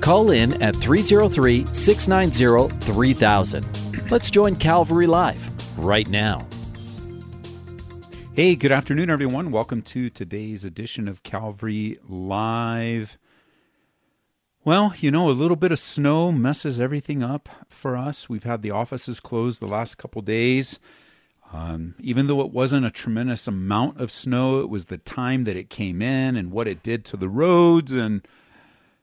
Call in at 303 690 3000. Let's join Calvary Live right now. Hey, good afternoon, everyone. Welcome to today's edition of Calvary Live. Well, you know, a little bit of snow messes everything up for us. We've had the offices closed the last couple days. Um, even though it wasn't a tremendous amount of snow, it was the time that it came in and what it did to the roads. And,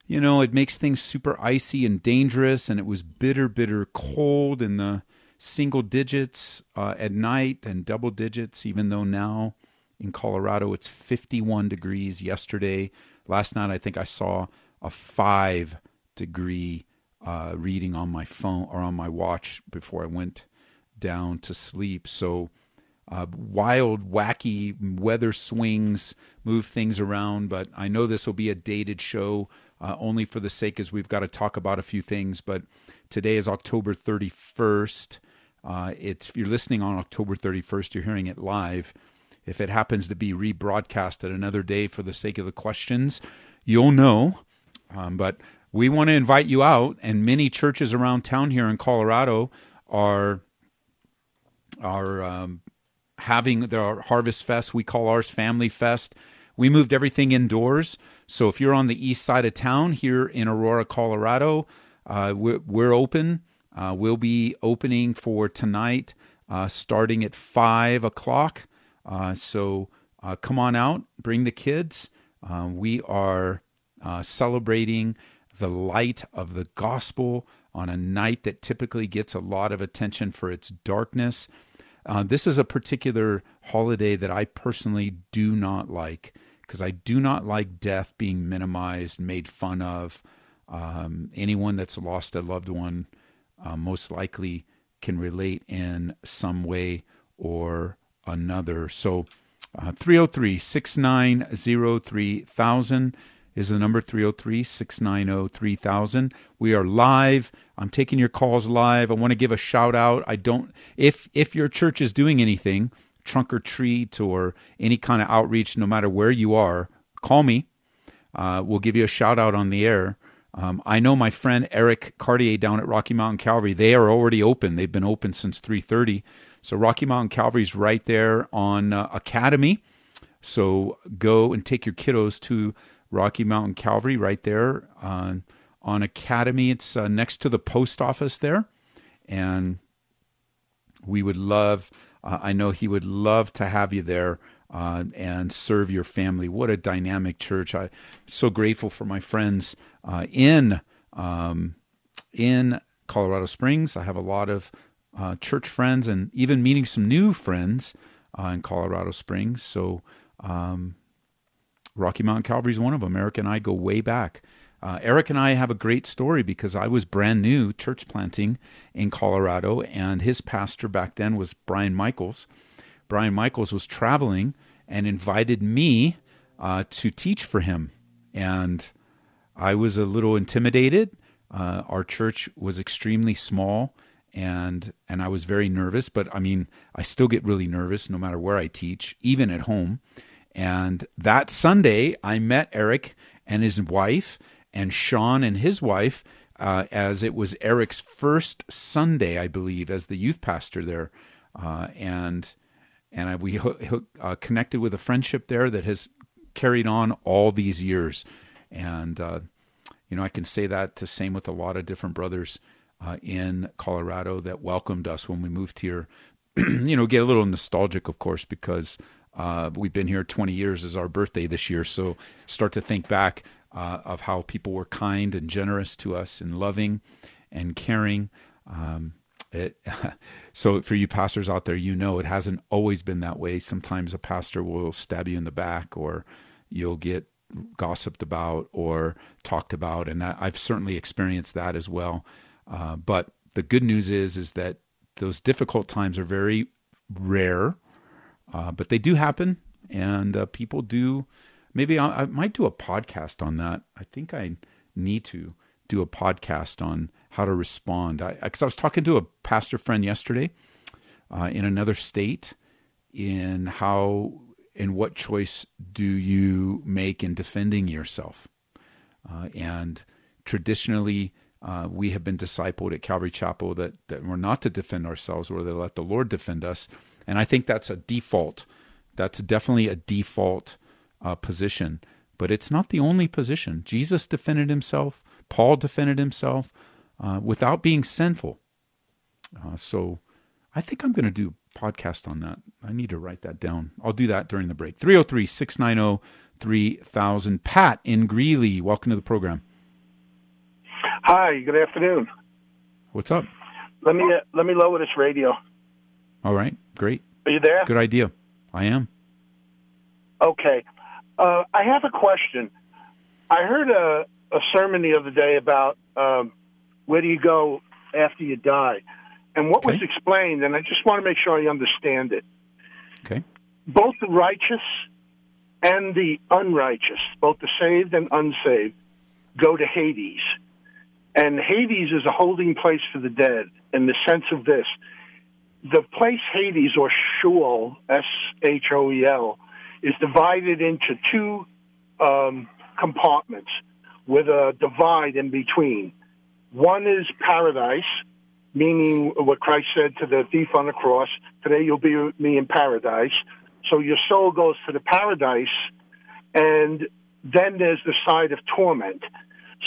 you know, it makes things super icy and dangerous. And it was bitter, bitter cold in the single digits uh, at night and double digits, even though now in Colorado it's 51 degrees. Yesterday, last night, I think I saw a five degree uh, reading on my phone or on my watch before I went down to sleep. So, uh, wild, wacky weather swings move things around, but I know this will be a dated show uh, only for the sake as we've got to talk about a few things. But today is October 31st. Uh, it's, if you're listening on October 31st, you're hearing it live. If it happens to be rebroadcast at another day for the sake of the questions, you'll know. Um, but we want to invite you out, and many churches around town here in Colorado are are um, having their Harvest Fest. We call ours Family Fest. We moved everything indoors. So if you're on the east side of town here in Aurora, Colorado, uh, we're, we're, open. Uh, we'll be opening for tonight, uh, starting at five o'clock. Uh, so uh, come on out, bring the kids. Uh, we are celebrating the light of the gospel on a night that typically gets a lot of attention for its darkness. This is a particular holiday that I personally do not like because I do not like death being minimized, made fun of. Um, anyone that's lost a loved one uh, most likely can relate in some way or another. So, uh, 303 690 3000 is the number 303 690 3000. We are live. I'm taking your calls live. I want to give a shout out. I don't if if your church is doing anything, trunk or treat or any kind of outreach, no matter where you are, call me. Uh, we'll give you a shout out on the air. Um, I know my friend Eric Cartier down at Rocky Mountain Calvary. They are already open. They've been open since 3:30. So Rocky Mountain Calvary is right there on uh, Academy. So go and take your kiddos to Rocky Mountain Calvary right there on, on Academy. It's uh, next to the post office there. And we would love, uh, I know he would love to have you there uh, and serve your family. What a dynamic church. I'm so grateful for my friends uh, in, um, in Colorado Springs. I have a lot of uh, church friends and even meeting some new friends uh, in Colorado Springs. So, um, Rocky Mountain Calvary is one of them. Eric and I go way back. Uh, Eric and I have a great story because I was brand new church planting in Colorado, and his pastor back then was Brian Michaels. Brian Michaels was traveling and invited me uh, to teach for him. And I was a little intimidated. Uh, our church was extremely small, and and I was very nervous. But I mean, I still get really nervous no matter where I teach, even at home. And that Sunday, I met Eric and his wife, and Sean and his wife, uh, as it was Eric's first Sunday, I believe, as the youth pastor there. Uh, and and I, we uh, connected with a friendship there that has carried on all these years. And, uh, you know, I can say that the same with a lot of different brothers uh, in Colorado that welcomed us when we moved here. you know, get a little nostalgic, of course, because uh, we've been here 20 years is our birthday this year, so start to think back uh, of how people were kind and generous to us and loving and caring. Um, it, so for you pastors out there, you know it hasn't always been that way. Sometimes a pastor will stab you in the back, or you'll get gossiped about or talked about, and I've certainly experienced that as well. Uh, but the good news is is that those difficult times are very rare, uh, but they do happen, and uh, people do. Maybe I, I, might do a podcast on that. I think I need to do a podcast on how to respond. Because I, I, was talking to a pastor friend yesterday uh, in another state, in how and what choice do you make in defending yourself? Uh, and traditionally, uh, we have been discipled at Calvary Chapel that, that we're not to defend ourselves or to let the Lord defend us. And I think that's a default. That's definitely a default uh, position. But it's not the only position. Jesus defended himself, Paul defended himself uh, without being sinful. Uh, so I think I'm going to do a podcast on that. I need to write that down. I'll do that during the break. 303 690 3000. Pat in Greeley, welcome to the program. Hi, good afternoon. What's up? Let me uh, let me lower this radio. All right, great. Are you there? Good idea. I am. Okay. Uh, I have a question. I heard a, a sermon the other day about um, where do you go after you die, and what okay. was explained, and I just want to make sure I understand it. Okay. Both the righteous and the unrighteous, both the saved and unsaved, go to Hades. And Hades is a holding place for the dead in the sense of this. The place Hades or Sheol, S H O E L, is divided into two um, compartments with a divide in between. One is paradise, meaning what Christ said to the thief on the cross Today you'll be with me in paradise. So your soul goes to the paradise, and then there's the side of torment.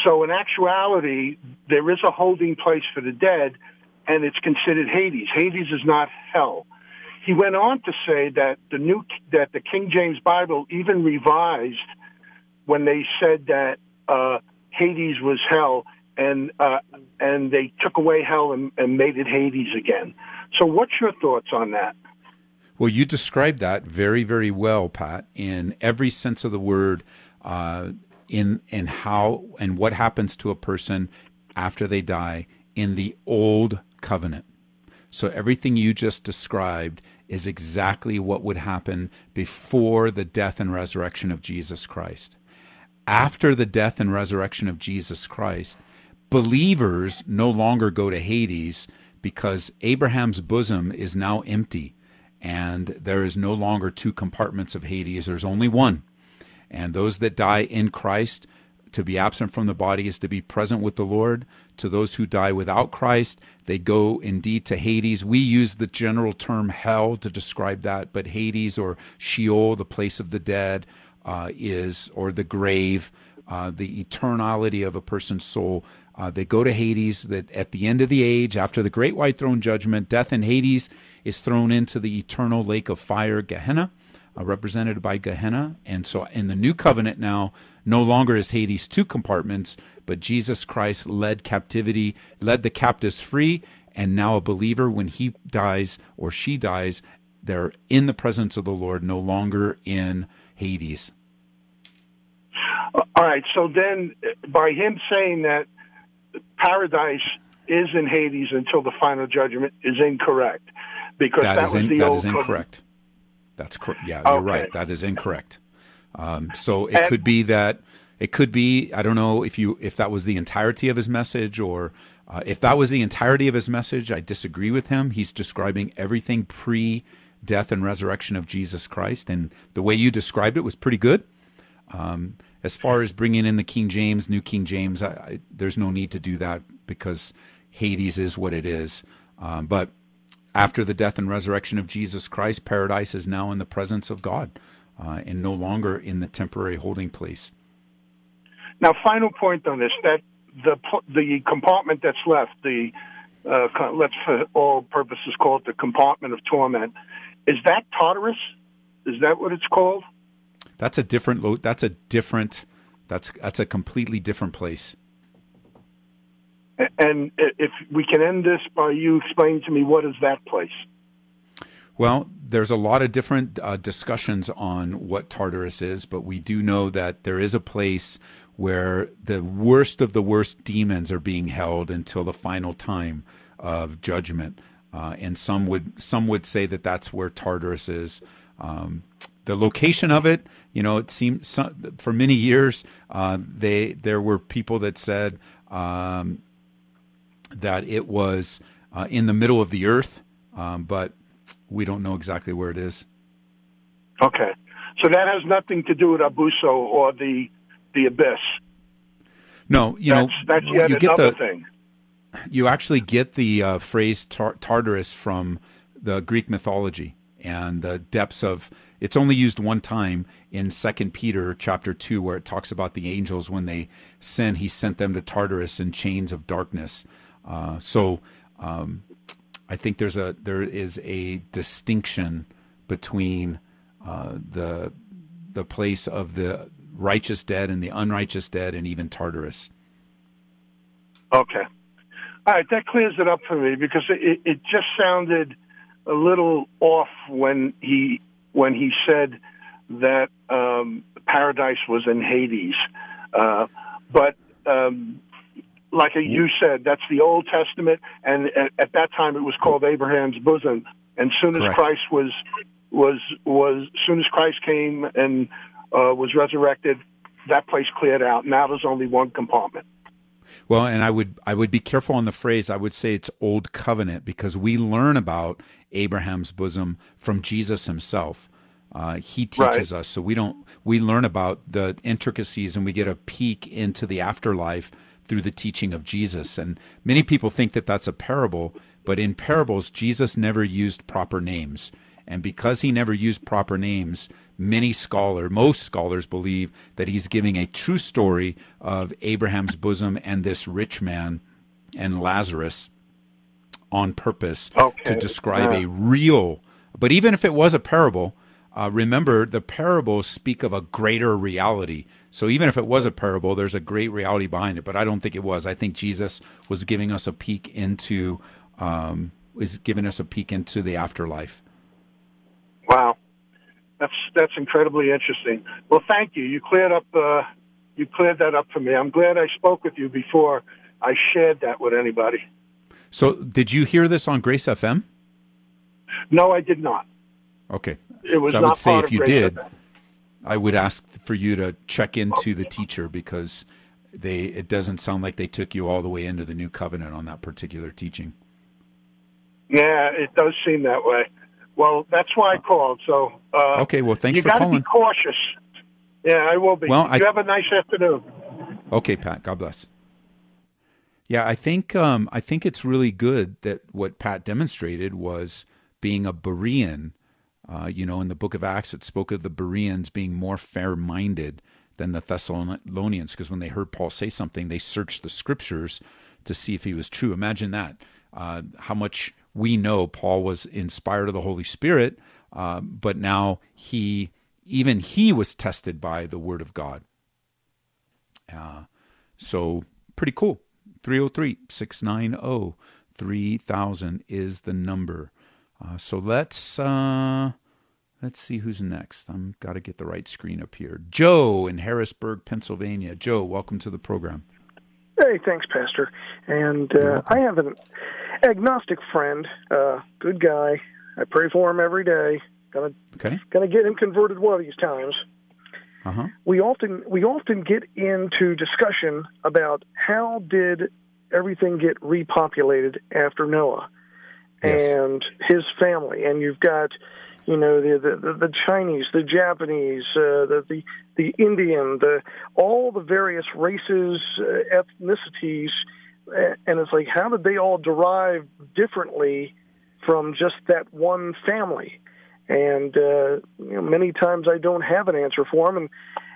So in actuality, there is a holding place for the dead, and it's considered Hades. Hades is not hell. He went on to say that the new that the King James Bible even revised when they said that uh, Hades was hell, and uh, and they took away hell and, and made it Hades again. So, what's your thoughts on that? Well, you described that very, very well, Pat, in every sense of the word. Uh, in in how and what happens to a person after they die in the old covenant. So everything you just described is exactly what would happen before the death and resurrection of Jesus Christ. After the death and resurrection of Jesus Christ, believers no longer go to Hades because Abraham's bosom is now empty and there is no longer two compartments of Hades, there's only one. And those that die in Christ, to be absent from the body is to be present with the Lord. To those who die without Christ, they go indeed to Hades. We use the general term hell to describe that, but Hades or Sheol, the place of the dead, uh, is, or the grave, uh, the eternality of a person's soul. Uh, they go to Hades. That at the end of the age, after the great white throne judgment, death in Hades is thrown into the eternal lake of fire, Gehenna uh, represented by Gehenna. And so in the new covenant now, no longer is Hades two compartments, but Jesus Christ led captivity, led the captives free, and now a believer, when he dies or she dies, they're in the presence of the Lord, no longer in Hades. All right. So then, by him saying that paradise is in Hades until the final judgment is incorrect, because that, that is was in, the that old is incorrect. Covenant. That's correct. Yeah, you're okay. right. That is incorrect. Um, so it could be that it could be. I don't know if you if that was the entirety of his message or uh, if that was the entirety of his message. I disagree with him. He's describing everything pre death and resurrection of Jesus Christ, and the way you described it was pretty good. Um, as far as bringing in the King James, New King James, I, I, there's no need to do that because Hades is what it is. Um, but after the death and resurrection of Jesus Christ, paradise is now in the presence of God uh, and no longer in the temporary holding place. Now, final point on this: that the the compartment that's left, the uh, let's for all purposes call it the compartment of torment, is that Tartarus? Is that what it's called? That's a different. That's a different. That's that's a completely different place. And if we can end this by you explaining to me what is that place? Well, there's a lot of different uh, discussions on what Tartarus is, but we do know that there is a place where the worst of the worst demons are being held until the final time of judgment. Uh, and some would some would say that that's where Tartarus is. Um, the location of it, you know, it seemed for many years uh, they there were people that said um, that it was uh, in the middle of the earth, um, but we don't know exactly where it is. Okay, so that has nothing to do with Abuso or the the abyss. No, you that's, know that's yet you get another the thing. you actually get the uh, phrase tar- Tartarus from the Greek mythology and the depths of. It's only used one time in Second Peter chapter two, where it talks about the angels when they sin. He sent them to Tartarus in chains of darkness. Uh, so um, I think there's a there is a distinction between uh, the the place of the righteous dead and the unrighteous dead, and even Tartarus. Okay. All right, that clears it up for me because it, it just sounded a little off when he when he said that um, paradise was in Hades. Uh, but um, like you said, that's the Old Testament, and at, at, that time it was called Abraham's bosom. And soon as Correct. Christ was was was soon as Christ came and uh, was resurrected, that place cleared out. Now there's only one compartment. Well, and I would I would be careful on the phrase. I would say it's old covenant because we learn about Abraham's bosom from Jesus himself. Uh, he teaches Right. us, so we don't we learn about the intricacies and we get a peek into the afterlife through the teaching of Jesus. And many people think that that's a parable, but in parables, Jesus never used proper names. And because he never used proper names, many scholar, most scholars believe that he's giving a true story of Abraham's bosom and this rich man and Lazarus on purpose Okay. to describe Yeah. a real. But even if it was a parable, uh, remember the parables speak of a greater reality. So even if it was a parable, there's a great reality behind it. But I don't think it was. I think Jesus was giving us a peek into um, is giving us a peek into the afterlife. Wow, that's that's incredibly interesting. Well, thank you. You cleared up uh, you cleared that up for me. I'm glad I spoke with you before I shared that with anybody. So did you hear this on Grace FM? No, I did not. Okay. It was so I not would say if you did, FM. I would ask for you to check into the teacher because they it doesn't sound like they took you all the way into the new covenant on that particular teaching. Yeah, it does seem that way. Well, that's why I called. So uh, Okay, well, thanks you for gotta be cautious. Yeah, I will be. Well, I- you have a nice afternoon. Okay, Pat. God bless. Yeah, I think um, I think it's really good that what Pat demonstrated was being a Berean. Uh, you know, in the Book of Acts, it spoke of the Bereans being more fair-minded than the Thessalonians, because when they heard Paul say something, they searched the Scriptures to see if he was true. Imagine that. Uh, how much we know Paul was inspired of the Holy Spirit, uh, but now he, even he, was tested by the Word of God. Uh, so pretty cool. 303 690 3000 is the number. Uh, so let's uh, let's see who's next. I'm got to get the right screen up here. Joe in Harrisburg, Pennsylvania. Joe, welcome to the program. Hey, thanks, Pastor. And uh, I have an agnostic friend, uh, good guy. I pray for him every day. Gonna Okay. gonna get him converted one of these times. Uh huh. We often we often get into discussion about how did everything get repopulated after Noah Yes. and his family, and you've got you know the the, the Chinese, the Japanese, uh, the, the the Indian, the all the various races, uh, ethnicities, and it's like how did they all derive differently from just that one family? And uh, you know, many times I don't have an answer for them, and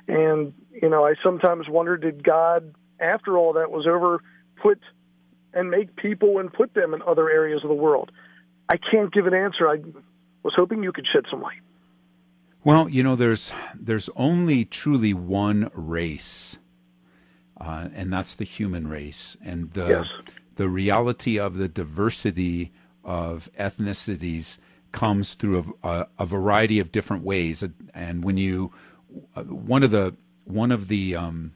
and you know I sometimes wonder did God, after all that was over, put and make people and put them in other areas of the world? I can't give an answer. I was hoping you could shed some light. Well, you know, there's there's only truly one race, uh, and that's the human race, and the Yes. the reality of the diversity of ethnicities comes through a, a, a variety of different ways, and when you uh, one of the one of the um,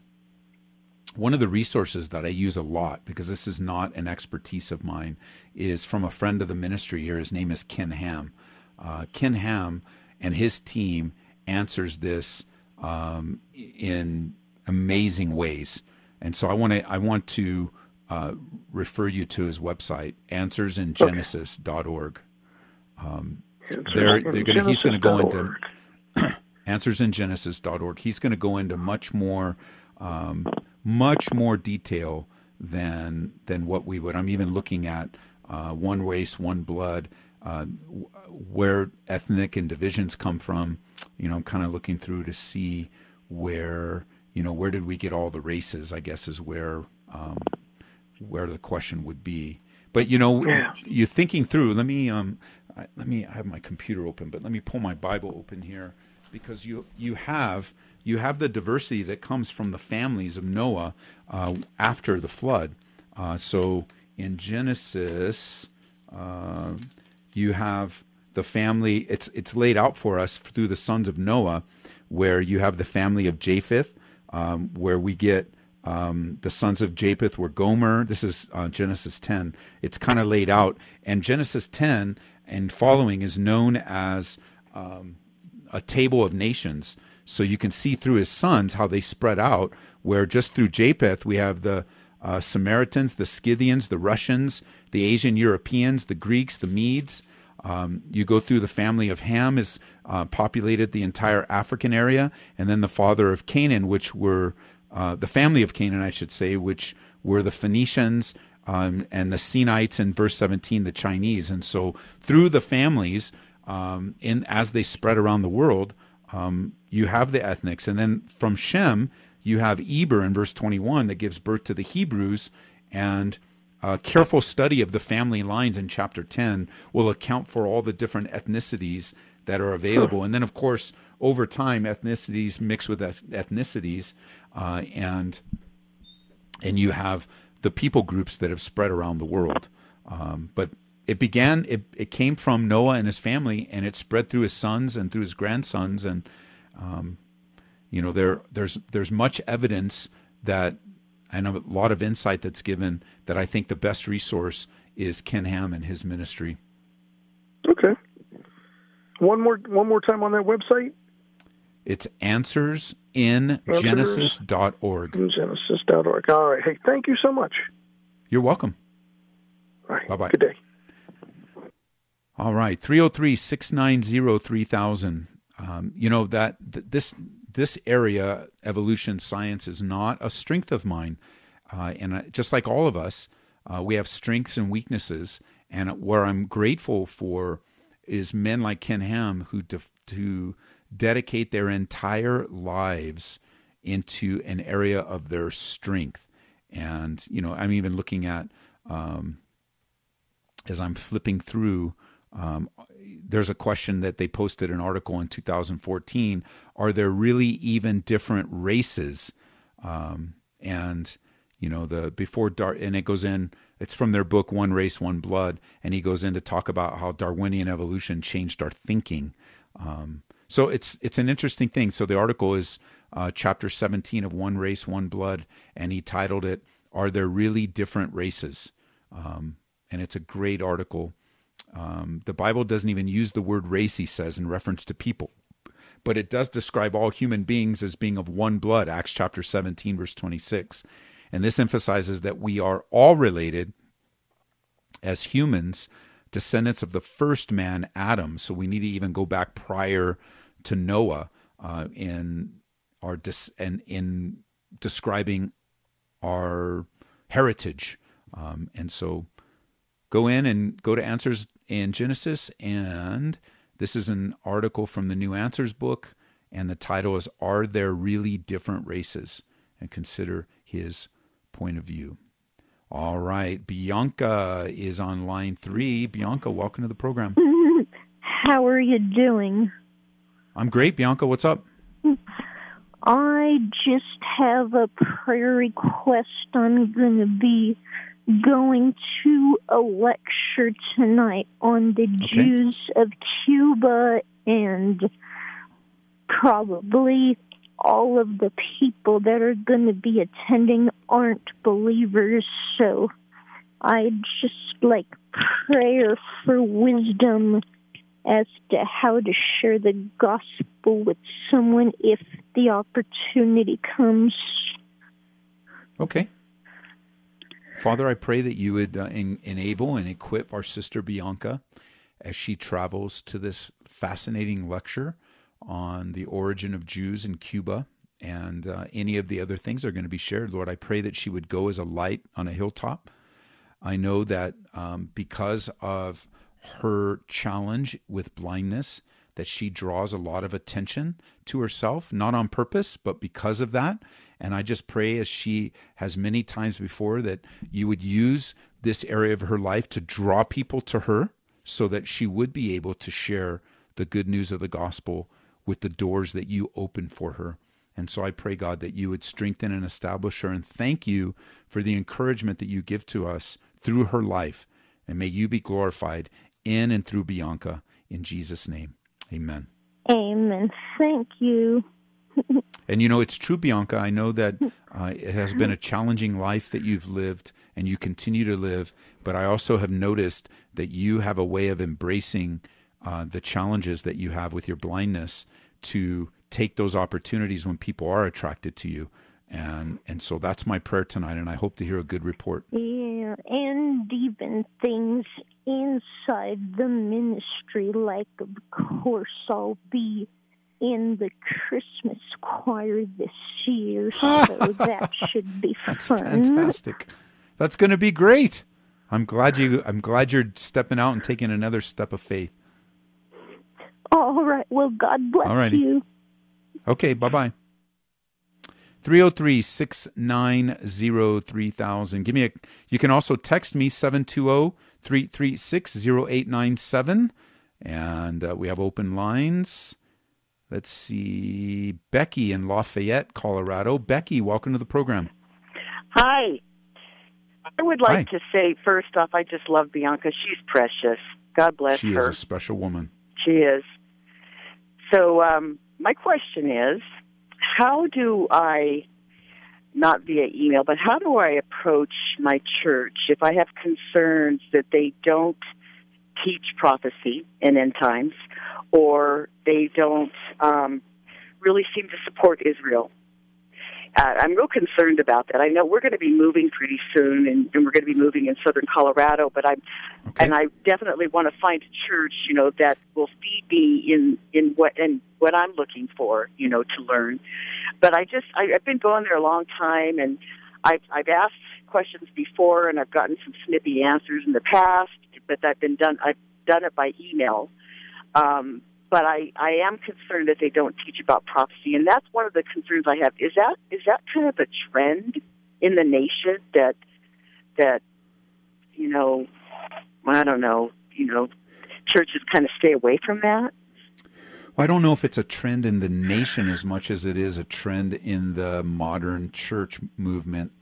one of the resources that I use a lot because this is not an expertise of mine is from a friend of the ministry here. His name is Ken Ham. Uh, Ken Ham and his team answers this um, in amazing ways, and so I want to I want to uh, refer you to his website answersingenesis.org. Um, they're, they're gonna, he's going to go into answersingenesis.org. He's going to go into much more um, much more detail than than what we would. I'm even looking at uh, one race, one blood, uh, where ethnic and divisions come from. You know, I'm kind of looking through to see where you know where did we get all the races. I guess is where um, where the question would be. But you know, yeah. you're thinking through. Let me um, let me I have my computer open, but let me pull my Bible open here because you you have you have the diversity that comes from the families of Noah uh, after the flood. Uh, so in Genesis, uh, you have the family. It's it's laid out for us through the sons of Noah, where you have the family of Japheth, um, where we get um, the sons of Japheth were Gomer. This is uh, Genesis 10. It's kind of laid out, and Genesis 10 and following is known as um, a table of nations. So you can see through his sons how they spread out, where just through Japheth we have the uh, Samaritans, the Scythians, the Russians, the Asian Europeans, the Greeks, the Medes. Um, you go through the family of Ham is uh, populated the entire African area, and then the father of Canaan, which were uh, the family of Canaan, I should say, which were the Phoenicians um, and the Sinites in verse 17, the Chinese. And so through the families, um, in as they spread around the world, um, you have the ethnics. And then from Shem, you have Eber in verse 21 that gives birth to the Hebrews. And a careful study of the family lines in chapter 10 will account for all the different ethnicities that are available. And then, of course, over time, ethnicities mix with ethnicities, uh, and and you have the people groups that have spread around the world. Um, but it began it, it came from noah and his family and it spread through his sons and through his grandsons and um, you know there there's there's much evidence that and a lot of insight that's given that i think the best resource is ken ham and his ministry. Okay. One more one more time on that website? It's answers in genesis.org genesis.org all right. Hey thank you so much. You're welcome. All right. Bye-bye. Good day all right, 303 690 3000. Um, you know, that this, this area, evolution science, is not a strength of mine. Uh, and just like all of us, uh, we have strengths and weaknesses. And where I'm grateful for is men like Ken Ham who de- to dedicate their entire lives into an area of their strength. And, you know, I'm even looking at, um, as I'm flipping through um, there's a question that they posted an article in 2014. Are there really even different races? Um, and you know the before Dar and it goes in. It's from their book One Race, One Blood, and he goes in to talk about how Darwinian evolution changed our thinking. Um, so it's it's an interesting thing. So the article is uh, chapter 17 of One Race, One Blood, and he titled it "Are There Really Different Races?" Um, and it's a great article. Um, the Bible doesn't even use the word race, he says, in reference to people, but it does describe all human beings as being of one blood, Acts chapter 17, verse 26. And this emphasizes that we are all related as humans, descendants of the first man, Adam. So we need to even go back prior to Noah uh, in our dis- and in describing our heritage. Um, and so go in and go to Answers in Genesis, and this is an article from the New Answers book, and the title is Are There Really Different Races? And consider his point of view. All right, Bianca is on line three. Bianca, welcome to the program. How are you doing? I'm great, Bianca. What's up? I just have a prayer request I'm going to be going to a lecture tonight on the Okay. Jews of Cuba and probably all of the people that are going to be attending aren't believers. So I just like prayer for wisdom as to how to share the gospel with someone if the opportunity comes. Okay. Father, I pray that you would uh, en- enable and equip our sister Bianca as she travels to this fascinating lecture on the origin of Jews in Cuba and uh, any of the other things that are going to be shared. Lord, I pray that she would go as a light on a hilltop. I know that um, because of her challenge with blindness, that she draws a lot of attention to herself, not on purpose, but because of that. And I just pray, as she has many times before, that you would use this area of her life to draw people to her so that she would be able to share the good news of the gospel with the doors that you open for her. And so I pray, God, that you would strengthen and establish her. And thank you for the encouragement that you give to us through her life. And may you be glorified in and through Bianca. In Jesus' name, amen. Amen. Thank you. And you know, it's true, Bianca. I know that uh, it has been a challenging life that you've lived and you continue to live. But I also have noticed that you have a way of embracing uh, the challenges that you have with your blindness to take those opportunities when people are attracted to you. And and so that's my prayer tonight, and I hope to hear a good report. Yeah, and even things inside the ministry, like of course I'll be in the Christmas choir this year, so that should be That's fun. fantastic. That's going to be great. I'm glad you. I'm glad you're stepping out and taking another step of faith. All right. Well, God bless Alrighty. you. Okay, bye bye. 303 690 3000. Give me a. You can also text me 720 336 0897. And uh, we have open lines. Let's see. Becky in Lafayette, Colorado. Becky, welcome to the program. Hi. I would like Hi. to say, first off, I just love Bianca. She's precious. God bless She her. is a special woman. She is. So, um, my question is how do I, not via email, but how do I approach my church if I have concerns that they don't teach prophecy in end times or they don't um, really seem to support Israel? Uh, I'm real concerned about that. I know we're going to be moving pretty soon, and, and we're going to be moving in southern Colorado. But I'm, Okay. and I definitely want to find a church, you know, that will feed me in in what and what I'm looking for, you know, to learn. But I just I, I've been going there a long time, and I've I've asked questions before, and I've gotten some snippy answers in the past. But I've been done. I've done it by email. Um, but I, I am concerned that they don't teach about prophecy, and that's one of the concerns I have. Is that is that kind of a trend in the nation that that you know I don't know you know churches kind of stay away from that? I don't know if it's a trend in the nation as much as it is a trend in the modern church movement.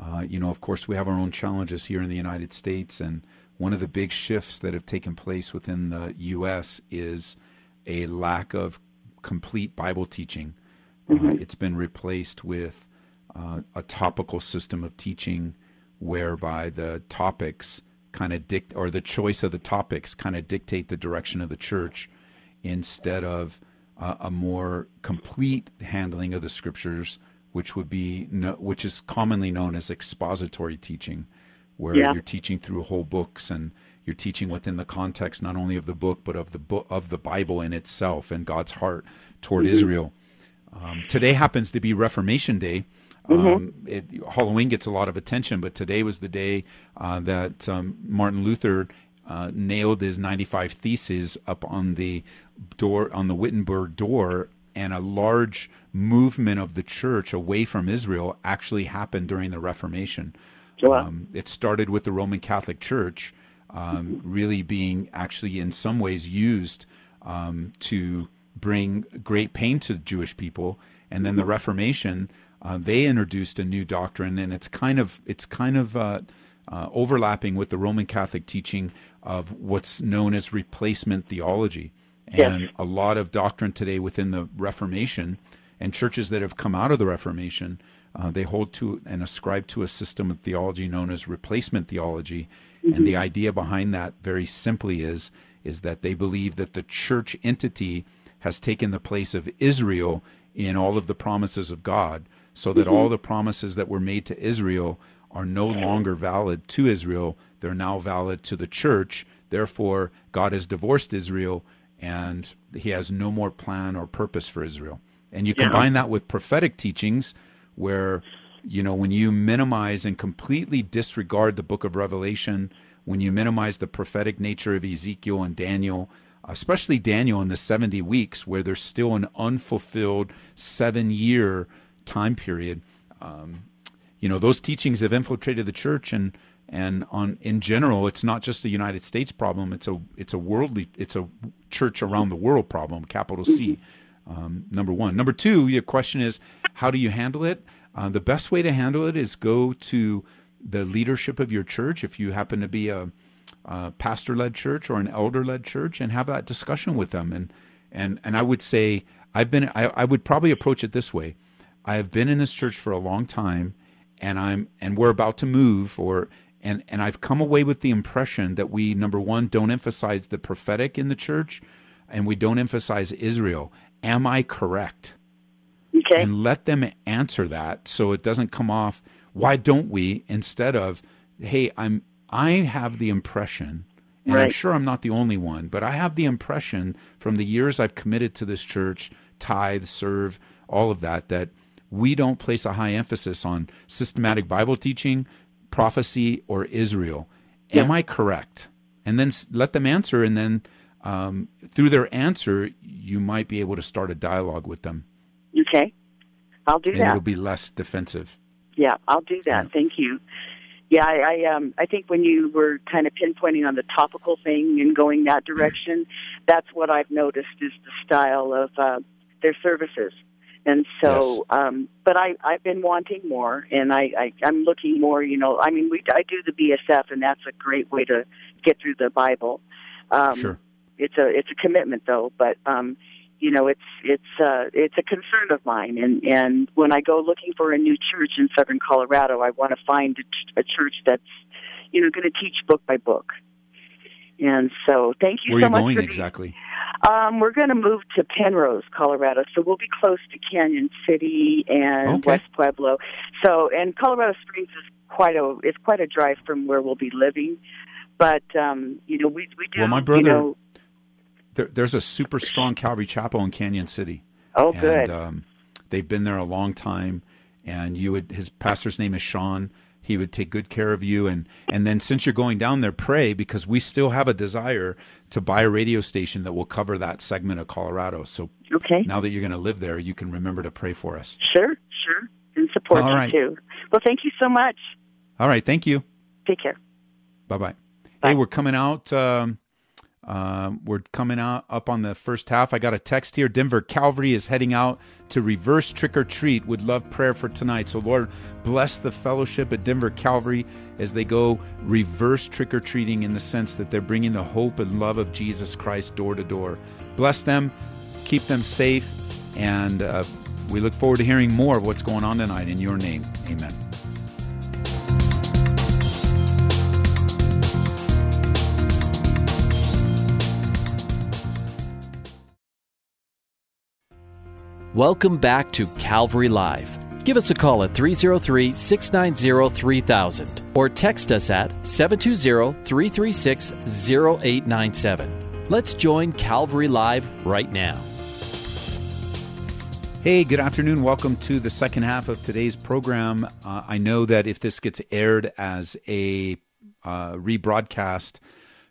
Uh, you know, of course, we have our own challenges here in the United States, and one of the big shifts that have taken place within the U.S. is a lack of complete Bible teaching. Uh, it's been replaced with uh, a topical system of teaching whereby the topics kind of dict or the choice of the topics kind of dictate the direction of the church instead of uh, a more complete handling of the scriptures which would be no, which is commonly known as expository teaching where Yeah. you're teaching through whole books and you're teaching within the context not only of the book but of the book of the Bible in itself and God's heart toward Israel um, today happens to be Reformation Day. Um, it, Halloween gets a lot of attention, but today was the day uh, that um, Martin Luther uh, nailed his 95 Theses up on the door on the Wittenberg door, and a large movement of the church away from Israel actually happened during the Reformation. Um, it started with the Roman Catholic Church um, really being actually in some ways used um, to bring great pain to Jewish people, and then the Reformation uh, they introduced a new doctrine, and it's kind of it's kind of uh, uh, overlapping with the Roman Catholic teaching of what's known as replacement theology. And Yes. a lot of doctrine today within the Reformation and churches that have come out of the Reformation, uh, they hold to and ascribe to a system of theology known as replacement theology. And the idea behind that, very simply, is is that they believe that the church entity has taken the place of Israel in all of the promises of God, so that all the promises that were made to Israel are no longer valid to Israel. They're now valid to the church. Therefore, God has divorced Israel and he has no more plan or purpose for Israel. And you combine that with prophetic teachings where, you know, when you minimize and completely disregard the book of Revelation, when you minimize the prophetic nature of Ezekiel and Daniel, especially Daniel in the 70 weeks, where there's still an unfulfilled seven year time period, um, you know, those teachings have infiltrated the church and and on in general it's not just a united states problem it's a it's a worldly it's a church around the world problem capital c um, number one. Number two your question is how do you handle it? Uh, the best way to handle it is go to the leadership of your church. If you happen to be a, a pastor-led church or an elder-led church and have that discussion with them. And and and i would say i've been i, I would probably approach it this way. I have been in this church for a long time and i'm and we're about to move or and and I've come away with the impression that we number one don't emphasize the prophetic in the church, and we don't emphasize Israel. Am I correct? Okay. And let them answer that so it doesn't come off. Why don't we? Instead of, hey, I'm I have the impression, and I'm sure I'm not the only one, but I have the impression from the years I've committed to this church, tithe, serve, all of that, that we don't place a high emphasis on systematic Bible teaching, prophecy, or Israel. Am I correct? And then let them answer, and then um, through their answer, you might be able to start a dialogue with them, Okay. I'll do and that. it'll be less defensive. Yeah, I'll do that. Yeah. Thank you. Yeah, I, I um I think when you were kind of pinpointing on the topical thing and going that direction, that's what I've noticed is the style of uh, their services. And so, um, but I I've been wanting more, and I, I I'm looking more. You know, I mean, we I do the BSF, and that's a great way to get through the Bible. Um, Sure. It's a it's a commitment though, but um, you know, it's it's uh, it's a concern of mine, and and when I go looking for a new church in Southern Colorado, I want to find a, ch- a church that's you know going to teach book by book. And so, thank you Where so are you much going for the- exactly? um, we're going to move to Penrose, Colorado, so we'll be close to Cañon City and Okay. West Pueblo. So, and Colorado Springs is quite a it's quite a drive from where we'll be living, but um, you know we we do. Well, my you brother- know, There, there's a super strong Calvary Chapel in Cañon City. oh, good. And um, they've been there a long time. And you would his pastor's name is Sean. He would take good care of you. And and then since you're going down there, pray because we still have a desire to buy a radio station that will cover that segment of Colorado. So okay. now that you're going to live there, you can remember to pray for us. Sure, sure. And support All you right. too. Well, thank you so much. All right. Thank you. Take care. Bye. Bye. Hey, we're coming out. Um, um, we're coming out up on the first half. I got a text here. Denver Calvary is heading out to reverse trick or treat. Would love prayer for tonight. So Lord, bless the fellowship at Denver Calvary as they go reverse trick or treating in the sense that they're bringing the hope and love of Jesus Christ door to door. Bless them, keep them safe, and uh, we look forward to hearing more of what's going on tonight in your name. Amen. Welcome back to Calvary Live. Give us a call at 303 690 3000 or text us at 720 336 0897. Let's join Calvary Live right now. Hey, good afternoon. Welcome to the second half of today's program. Uh, I know that if this gets aired as a uh, rebroadcast,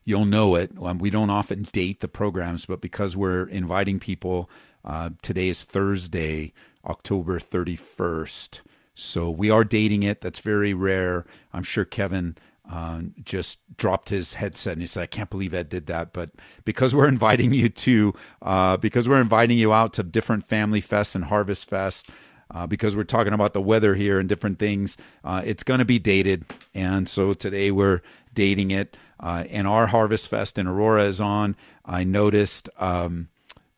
you'll know it. Um, we don't often date the programs, but because we're inviting people, uh, today is Thursday, October 31st. So we are dating it. That's very rare. I'm sure Kevin uh, just dropped his headset and he said, "I can't believe Ed did that." But because we're inviting you to, uh, because we're inviting you out to different family fests and harvest fest, uh, because we're talking about the weather here and different things, uh, it's going to be dated. And so today we're dating it. Uh, and our Harvest Fest in Aurora is on. I noticed um,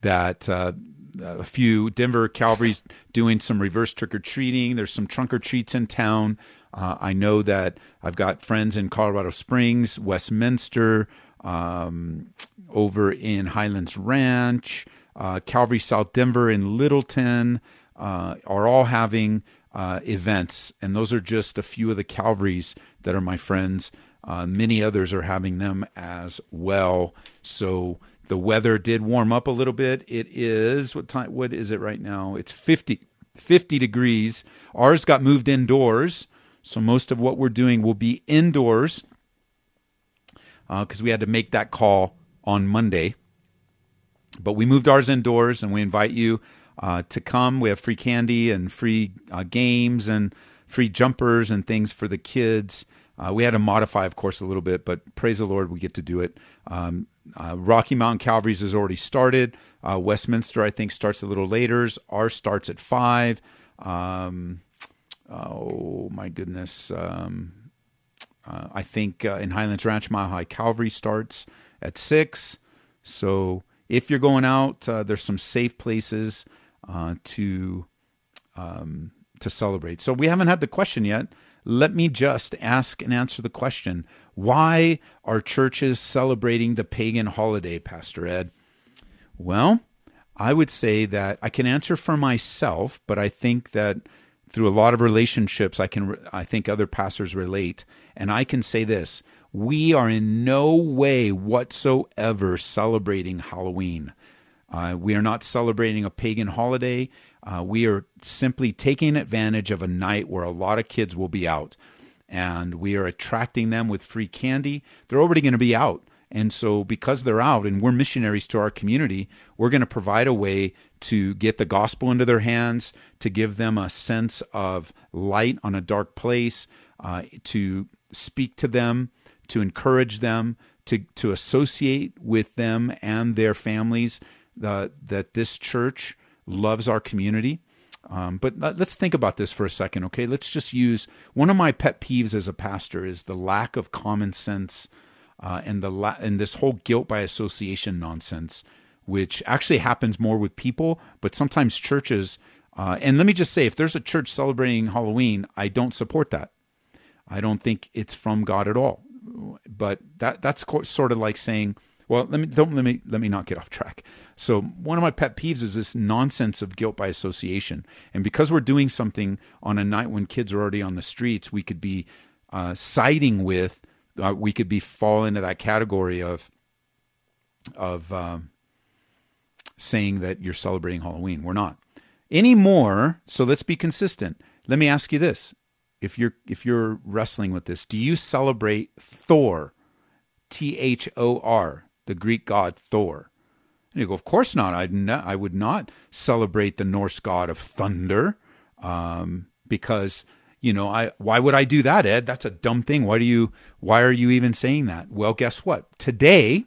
that uh, a few Denver Calvary's doing some reverse trick or treating. There's some trunk or treats in town. Uh, I know that I've got friends in Colorado Springs, Westminster, um, over in Highlands Ranch, uh, Calvary South Denver, in Littleton, uh, are all having uh, events. And those are just a few of the Calvaries that are my friends. Uh, many others are having them as well. So the weather did warm up a little bit. It is what time? What is it right now? It's 50, 50 degrees. Ours got moved indoors, so most of what we're doing will be indoors because uh, we had to make that call on Monday. But we moved ours indoors, and we invite you uh, to come. We have free candy and free uh, games and free jumpers and things for the kids. Uh, we had to modify, of course, a little bit, but praise the Lord, we get to do it. Um, uh, Rocky Mountain Calvary's has already started. Uh, Westminster, I think, starts a little later. Ours starts at five. Um, oh my goodness! Um, uh, I think uh, in Highlands Ranch, Mile High Calvary starts at six. So if you're going out, uh, there's some safe places to um, to celebrate. So we haven't had the question yet let me just ask and answer the question why are churches celebrating the pagan holiday, Pastor Ed? Well, I would say that I can answer for myself, but I think that through a lot of relationships, I can I think other pastors relate, and I can say this: we are in no way whatsoever celebrating Halloween. Uh, we are not celebrating a pagan holiday. Uh, we are simply taking advantage of a night where a lot of kids will be out, and we are attracting them with free candy. They're already going to be out. And so, because they're out and we're missionaries to our community, we're going to provide a way to get the gospel into their hands, to give them a sense of light on a dark place, uh, to speak to them, to encourage them, to, to associate with them and their families, uh, that this church loves our community. Um, but let's think about this for a second, okay? Let's just use one of my pet peeves as a pastor is the lack of common sense uh, and the la- and this whole guilt by association nonsense, which actually happens more with people, but sometimes churches. Uh, and let me just say, if there's a church celebrating Halloween, I don't support that. I don't think it's from God at all. But that that's sort of like saying, well, let me don't let me let me not get off track. So one of my pet peeves is this nonsense of guilt by association. And because we're doing something on a night when kids are already on the streets, we could be uh, siding with, uh, we could be fall into that category of of um, saying that you're celebrating Halloween. We're not anymore. So let's be consistent. Let me ask you this: if you're if you're wrestling with this, do you celebrate Thor? T H O R the Greek god Thor. And you go, of course not. I'd not I would not celebrate the Norse god of thunder um, because you know I why would I do that, Ed? That's a dumb thing. Why do you why are you even saying that? Well, guess what? Today,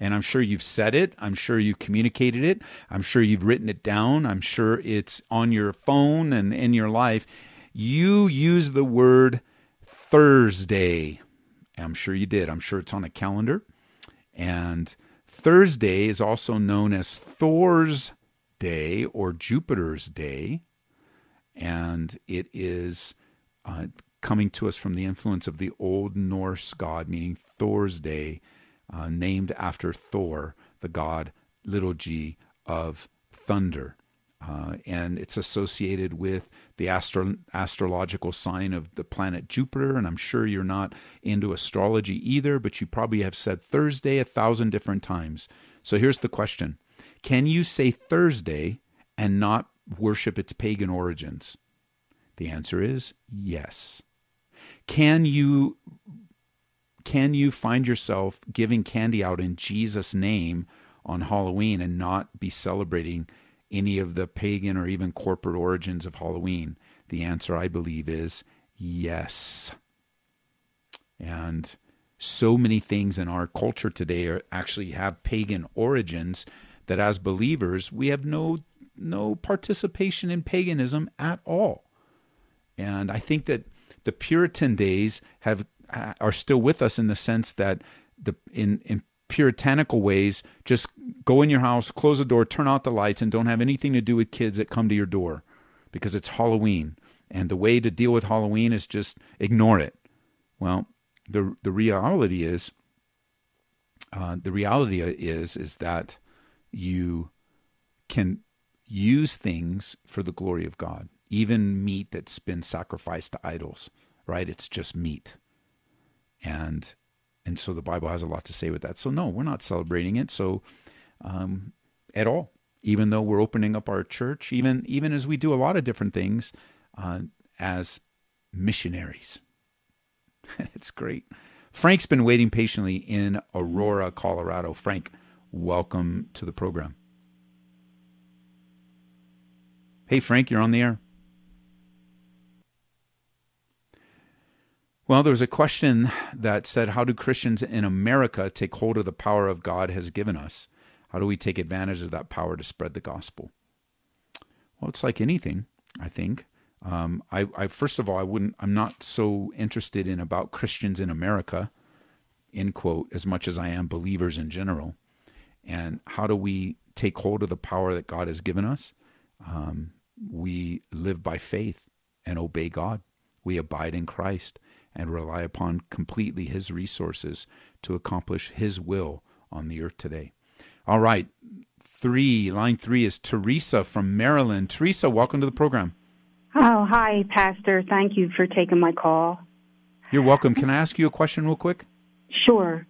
and I'm sure you've said it. I'm sure you've communicated it. I'm sure you've written it down. I'm sure it's on your phone and in your life. You use the word Thursday. I'm sure you did. I'm sure it's on a calendar. And Thursday is also known as Thor's Day or Jupiter's Day. And it is uh, coming to us from the influence of the Old Norse god, meaning Thor's Day, uh, named after Thor, the god, little g, of thunder. Uh, and it's associated with the astro- astrological sign of the planet Jupiter. And I'm sure you're not into astrology either, but you probably have said Thursday a thousand different times. So here's the question Can you say Thursday and not worship its pagan origins? The answer is yes. Can you can you find yourself giving candy out in Jesus' name on Halloween and not be celebrating any of the pagan or even corporate origins of Halloween? The answer, I believe, is yes. And so many things in our culture today are actually have pagan origins that as believers we have no no participation in paganism at all. And I think that the Puritan days have are still with us in the sense that the in in puritanical ways, just go in your house, close the door, turn out the lights, and don't have anything to do with kids that come to your door because it's Halloween. And the way to deal with Halloween is just ignore it. Well, the the reality is, uh, the reality is is that you can use things for the glory of God, even meat that's been sacrificed to idols. Right? It's just meat, and and so the Bible has a lot to say with that. So no, we're not celebrating it. So um, at all, even though we're opening up our church, even even as we do a lot of different things uh, as missionaries. it's great. Frank's been waiting patiently in Aurora, Colorado. Frank, welcome to the program. Hey, Frank, you're on the air. Well, there was a question that said, How do Christians in America take hold of the power of God has given us? How do we take advantage of that power to spread the gospel? Well, it's like anything, I think. Um, I, I, first of all, I wouldn't. I'm not so interested in about Christians in America, end quote, as much as I am believers in general. And how do we take hold of the power that God has given us? Um, we live by faith and obey God. We abide in Christ and rely upon completely His resources to accomplish His will on the earth today. All right. Three, line three is Teresa from Maryland. Teresa, welcome to the program. Oh, hi, Pastor. Thank you for taking my call. You're welcome. Can I ask you a question real quick? Sure.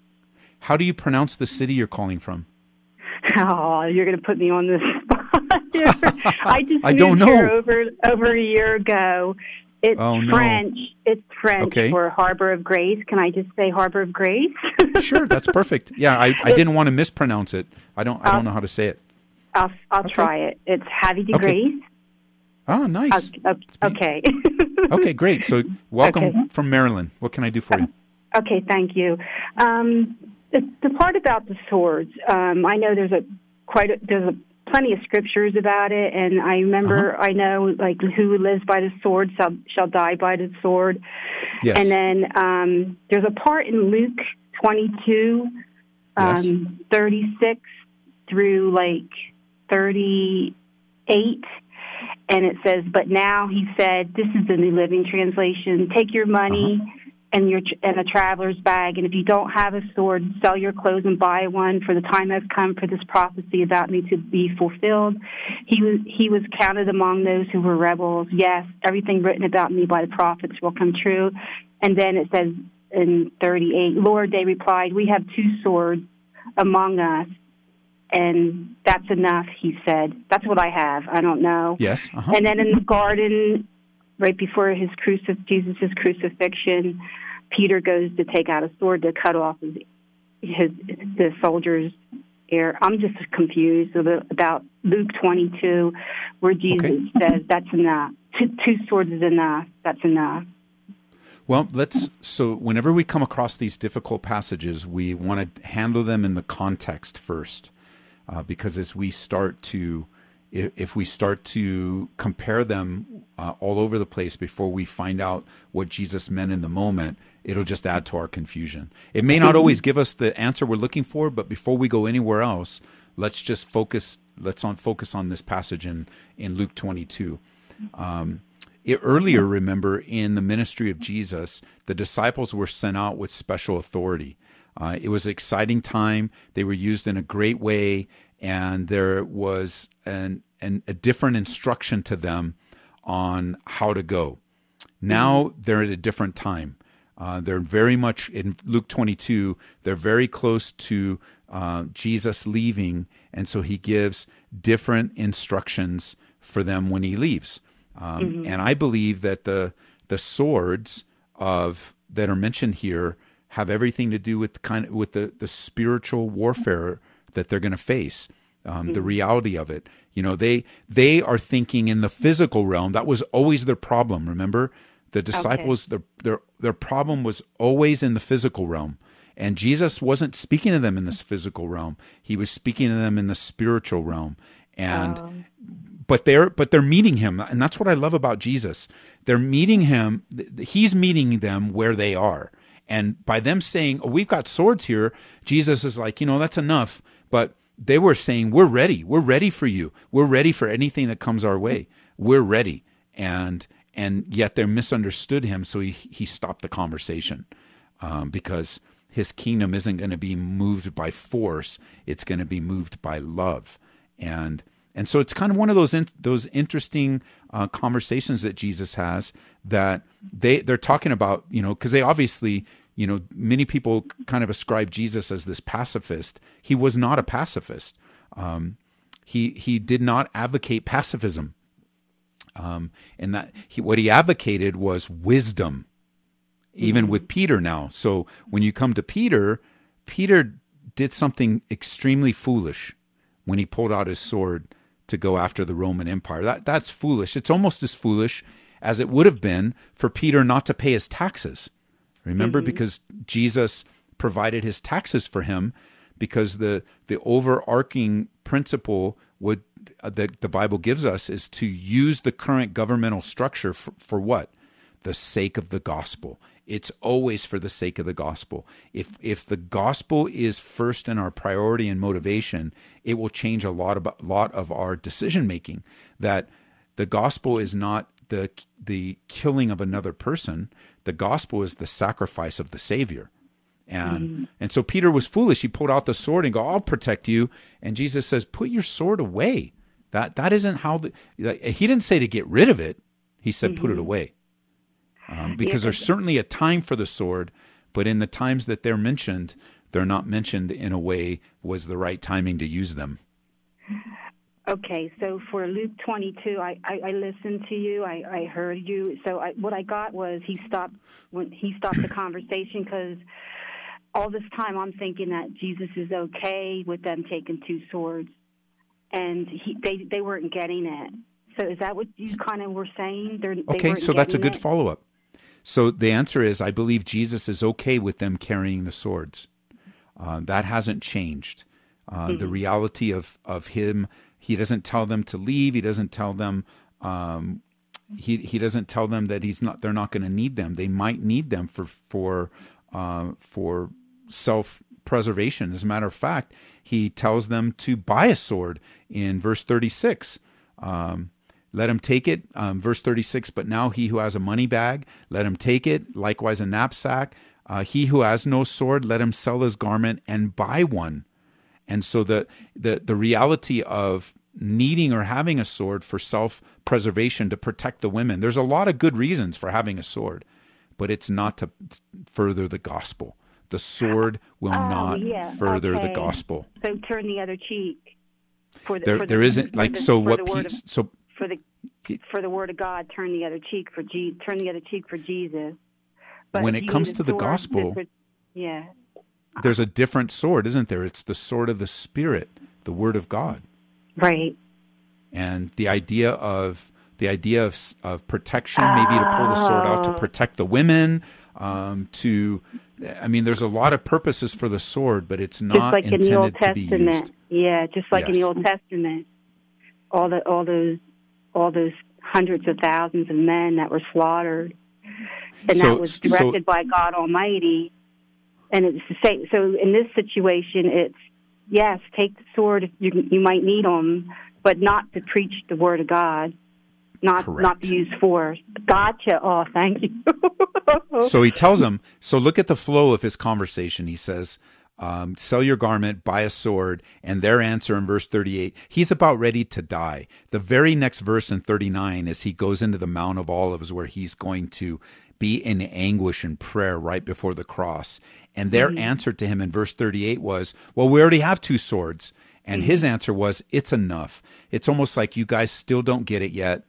How do you pronounce the city you're calling from? Oh, you're going to put me on the spot. I just I don't moved know. here over over a year ago, it's Oh, no. French. It's French Okay. for Harbor of Grace. Can I just say Harbor of Grace? Sure, that's perfect. Yeah, I, I didn't want to mispronounce it. I don't I don't know how to say it. I'll I'll Okay. try it. It's Havy de Okay. Grace. Ah, nice. Okay. okay. Great. So, welcome from Maryland. What can I do for you? Okay, thank you. Um, the, the part about the swords, um, I know there's a quite a, there's a plenty of scriptures about it, and I remember Uh-huh. I know like who lives by the sword shall shall die by the sword. Yes. And then um, there's a part in Luke 22, Yes. um, 36 through like 38. And it says, but now he said, this is the New Living Translation. Take your money and your and a traveler's bag, and if you don't have a sword, sell your clothes and buy one. For the time has come for this prophecy about me to be fulfilled. He was he was counted among those who were rebels. Yes, everything written about me by the prophets will come true. And then it says in 38, Lord, they replied, we have two swords among us, and that's enough. He said, that's what I have. I don't know. Yes. Uh-huh. And then in the garden, right before his crucif- Jesus' crucifixion, Peter goes to take out a sword to cut off his, his the soldier's ear. I'm just confused about- Luke 22, where Jesus says that's enough. Two, two swords is enough. That's enough. Well, let's. So, whenever we come across these difficult passages, we want to handle them in the context first, uh, because as we start to, if, if we start to compare them uh, all over the place before we find out what Jesus meant in the moment, it'll just add to our confusion. It may not always give us the answer we're looking for, but before we go anywhere else, let's just focus. Let's on focus on this passage in in Luke twenty two. Um, it, earlier, remember, in the ministry of Jesus, the disciples were sent out with special authority. Uh, it was an exciting time. They were used in a great way, and there was an, an, a different instruction to them on how to go. Now they're at a different time. Uh, they're very much in Luke 22. They're very close to uh, Jesus leaving, and so he gives different instructions for them when he leaves. Um, And I believe that the the swords of that are mentioned here have everything to do with kind of with the the spiritual warfare that they're going to face. Um, The reality of it, you know, they they are thinking in the physical realm. That was always their problem. Remember, the disciples their their their problem was always in the physical realm. And Jesus wasn't speaking to them in this physical realm. He was speaking to them in the spiritual realm. And but they're but they're meeting him, and that's what I love about Jesus. They're meeting him. He's meeting them where they are, and by them saying, "Oh, we've got swords here," Jesus is like, you know, that's enough. But they were saying, "We're ready. We're ready for you. We're ready for anything that comes our way. We're ready." And and yet they misunderstood him, so he he stopped the conversation um, because his kingdom isn't going to be moved by force; it's going to be moved by love, and and so it's kind of one of those in, those interesting uh, conversations that Jesus has that they they're talking about, you know, because they obviously you know, many people kind of ascribe Jesus as this pacifist. He was not a pacifist. Um, he he did not advocate pacifism. Um, and that he, what he advocated was wisdom, even mm-hmm. with Peter now. So when you come to Peter, Peter did something extremely foolish when he pulled out his sword to go after the Roman Empire. That that's foolish. It's almost as foolish as it would have been for Peter not to pay his taxes. Remember, mm-hmm. because Jesus provided his taxes for him, because the the overarching principle would uh, that the Bible gives us is to use the current governmental structure for, for what? The sake of the gospel. It's always for the sake of the gospel. If if the gospel is first in our priority and motivation, it will change a lot about lot of our decision making. That the gospel is not the the killing of another person the gospel is the sacrifice of the Savior. And mm. and so Peter was foolish. He pulled out the sword and go, "I'll protect you." And Jesus says, "Put your sword away." That that isn't how the he didn't say to get rid of it. He said, mm-hmm. "Put it mm-hmm. away," um, because yeah, there's certainly a time for the sword, but in the times that they're mentioned, they're not mentioned in a way was the right timing to use them. Okay, so for Luke 22, I, I, I listened to you. I, I heard you. So I, what I got was he stopped when he stopped the conversation because all this time I'm thinking that Jesus is okay with them taking two swords, and he, they they weren't getting it. So is that what you kind of were saying? They're, okay, so that's a good follow up. So the answer is I believe Jesus is okay with them carrying the swords. Uh, that hasn't changed. Uh, mm-hmm. The reality of of him he doesn't tell them to leave. He doesn't tell them. Um, he he doesn't tell them that he's not. They're not going to need them. They might need them for for uh, for self preservation. As a matter of fact, he tells them to buy a sword in verse thirty six. Um, let him take it. Um, verse 36, but now he who has a money bag, let him take it. Likewise, a knapsack. Uh, he who has no sword, let him sell his garment and buy one. And so the the the reality of needing or having a sword for self-preservation to protect the women. There's a lot of good reasons for having a sword, but it's not to further the gospel. The sword will oh, not yeah. further okay. the gospel. So turn the other cheek. For the, there, for the, there isn't like the, so. What of, so for the for the word of God, turn the other cheek for Je- turn the other cheek for Jesus. But when it comes to the gospel, yeah, there's a different sword, isn't there? It's the sword of the Spirit, the Word of God. Right. And the idea of the idea of, of protection, maybe to pull the sword out to oh. protect the women, um, to, I mean, there's a lot of purposes for the sword, but it's not like intended in the Old to be used. Yeah, just like yes. in the Old Testament, all the all those all those hundreds of thousands of men that were slaughtered, and so, that was directed so, by God Almighty and it's the same. So in this situation, it's yes, take the sword. You you might need them, but not to preach the word of God, not Correct. not to use force. Gotcha. Oh, thank you. so he tells them. So look at the flow of his conversation. He says. Um, sell your garment, buy a sword, and their answer in verse 38, he's about ready to die. The very next verse in 39 as he goes into the Mount of Olives where he's going to be in anguish and prayer right before the cross. And their mm-hmm. answer to him in verse 38 was, Well, we already have two swords. And mm-hmm. his answer was, It's enough. It's almost like you guys still don't get it yet,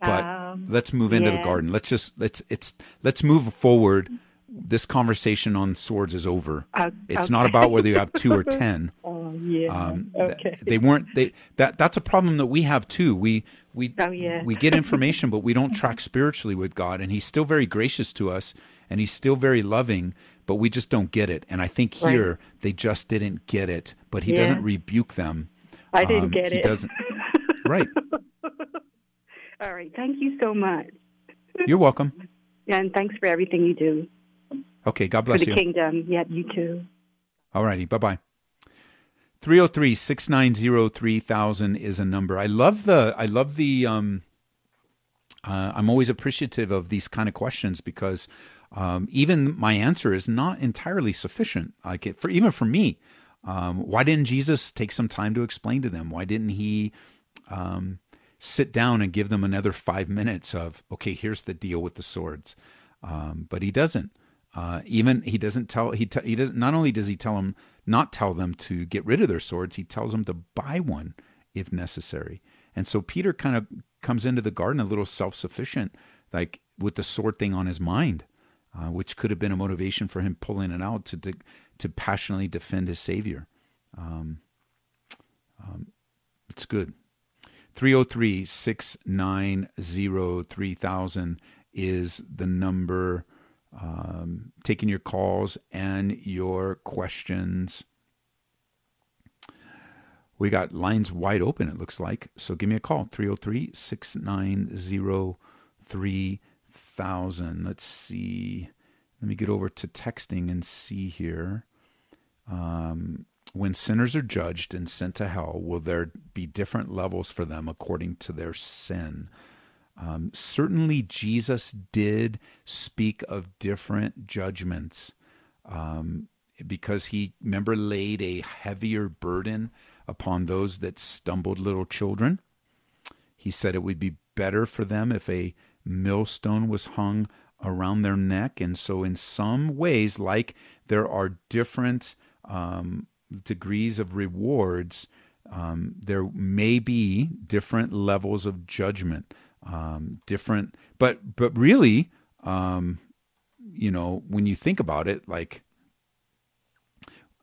but um, let's move into yeah. the garden. Let's just let's it's let's move forward. This conversation on swords is over. Uh, it's okay. not about whether you have two or ten. oh yeah. Um, okay. They weren't. They that that's a problem that we have too. We we oh, yeah. we get information, but we don't track spiritually with God, and He's still very gracious to us, and He's still very loving but we just don't get it. And I think here right. they just didn't get it. But he yeah. doesn't rebuke them. I didn't um, get he it. Doesn't. right. All right. Thank you so much. You're welcome. Yeah, and thanks for everything you do Okay, God for bless the you. kingdom. Yeah, you too. All righty. Bye bye. 303 690 3000 is a number. I love the, I love the, um, uh, I'm always appreciative of these kind of questions because um, even my answer is not entirely sufficient. Like for even for me, um, why didn't Jesus take some time to explain to them? Why didn't he um, sit down and give them another five minutes of okay, here's the deal with the swords? Um, but he doesn't. Uh, even he doesn't tell he t- he doesn't. Not only does he tell them not tell them to get rid of their swords, he tells them to buy one if necessary. And so Peter kind of comes into the garden a little self sufficient, like with the sword thing on his mind, uh, which could have been a motivation for him pulling it out to to, to passionately defend his Savior. Um, um, it's good. 303 690 3000 is the number. Um, taking your calls and your questions. We got lines wide open, it looks like. So give me a call 303 690 3000. Let's see. Let me get over to texting and see here. Um, when sinners are judged and sent to hell, will there be different levels for them according to their sin? Um, certainly, Jesus did speak of different judgments um, because he, remember, laid a heavier burden upon those that stumbled little children. He said it would be better for them if a millstone was hung around their neck. And so, in some ways, like there are different um, degrees of rewards, um, there may be different levels of judgment. Um, different, but but really, um, you know, when you think about it, like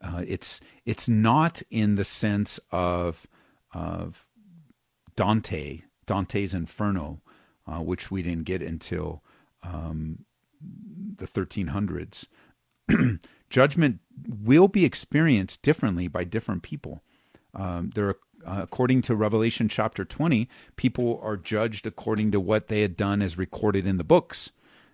uh, it's it's not in the sense of of Dante, Dante's Inferno, uh, which we didn't get until um, the 1300s. Judgment will be experienced differently by different people. Um, there are, uh, according to Revelation chapter 20, people are judged according to what they had done as recorded in the books.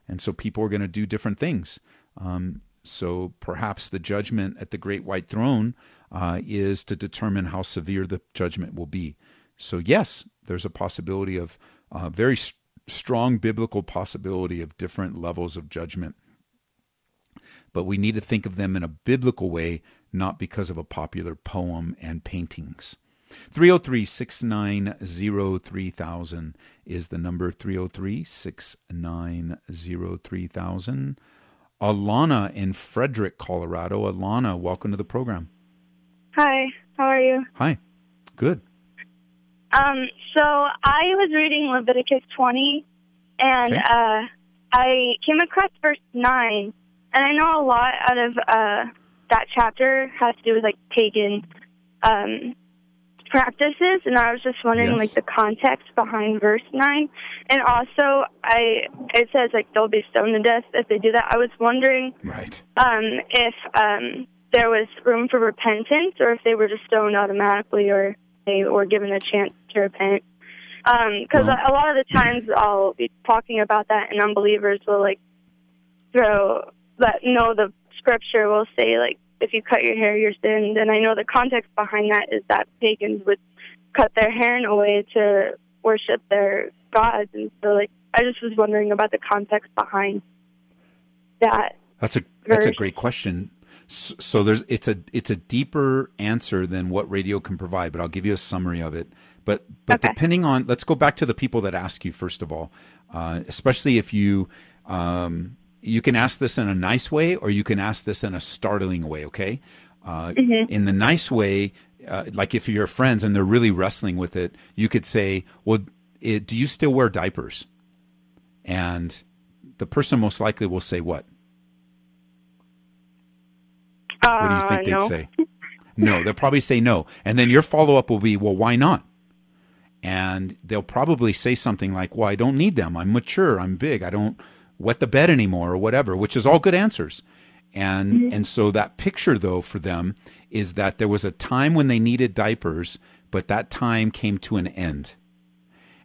And so people are going to do different things. Um, so perhaps the judgment at the great white throne uh, is to determine how severe the judgment will be. So, yes, there's a possibility of uh, very strong biblical possibility of different levels of judgment. But we need to think of them in a biblical way, not because of a popular poem and paintings. 303 690 3000 is the number 303 690 3000. Alana in Frederick, Colorado. Alana, welcome to the program. Hi, how are you? Hi. Good. Um, so I was reading Leviticus 20, and Okay. uh, I came across verse 9, and I know a lot out of uh, that chapter has to do with like pagan um, practices, and I was just wondering Yes. like the context behind verse 9, and also I it says like they'll be stoned to death if they do that. I was wondering Right. um, if um, there was room for repentance or if they were just stoned automatically or they were given a chance to repent. Because um, a a lot of the times I'll be talking about that and unbelievers will like throw that know the scripture will say like if you cut your hair you're sinned and I know the context behind that is that pagans would cut their hair in a way to worship their gods and so like I just was wondering about the context behind that. That's a that's a great question. S- So there's it's a it's a deeper answer than what radio can provide, but I'll give you a summary of it. But but depending on let's go back to the people that ask you first of all, uh, especially if you um, you can ask this in a nice way or you can ask this in a startling way. Okay, uh, Mhm. in the nice way, uh, like if you're friends and they're really wrestling with it, you could say, "Well, it, do you still wear diapers?" And the person most likely will say, "What?" What do you think Uh, they'd say? No, they'll probably say no. And then your follow up will be, well, why not? And they'll probably say something like, well, I don't need them. I'm mature. I'm big. I don't wet the bed anymore or whatever, which is all good answers. And, mm-hmm. and so that picture, though, for them is that there was a time when they needed diapers, but that time came to an end.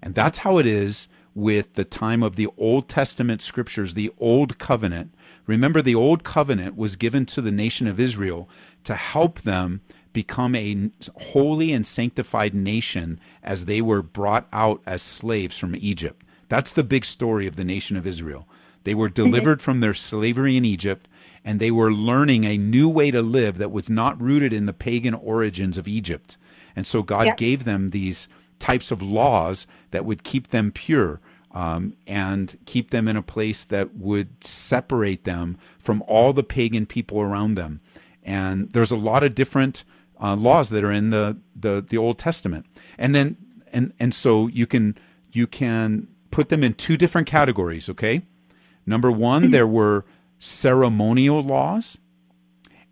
And that's how it is with the time of the Old Testament scriptures, the Old Covenant. Remember, the Old Covenant was given to the nation of Israel to help them become a holy and sanctified nation as they were brought out as slaves from Egypt. That's the big story of the nation of Israel. They were delivered from their slavery in Egypt and they were learning a new way to live that was not rooted in the pagan origins of Egypt. And so God gave them these types of laws that would keep them pure um, and keep them in a place that would separate them from all the pagan people around them. And there's a lot of different uh, laws that are in the, the, the Old Testament. And then and and so you can you can put them in two different categories, okay? Number 1, mm-hmm. there were ceremonial laws,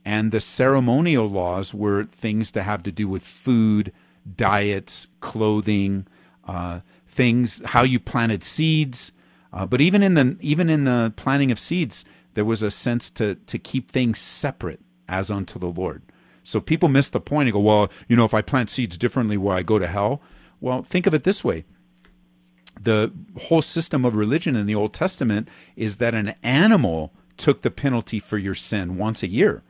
and the ceremonial laws were things to have to do with food, diets, clothing, uh, things, how you planted seeds. Uh, but even in the even in the planting of seeds, there was a sense to to keep things separate as unto the Lord. So people miss the point and go, well, you know, if I plant seeds differently, will I go to hell? Well, think of it this way. The whole system of religion in the Old Testament is that an animal took the penalty for your sin once a year.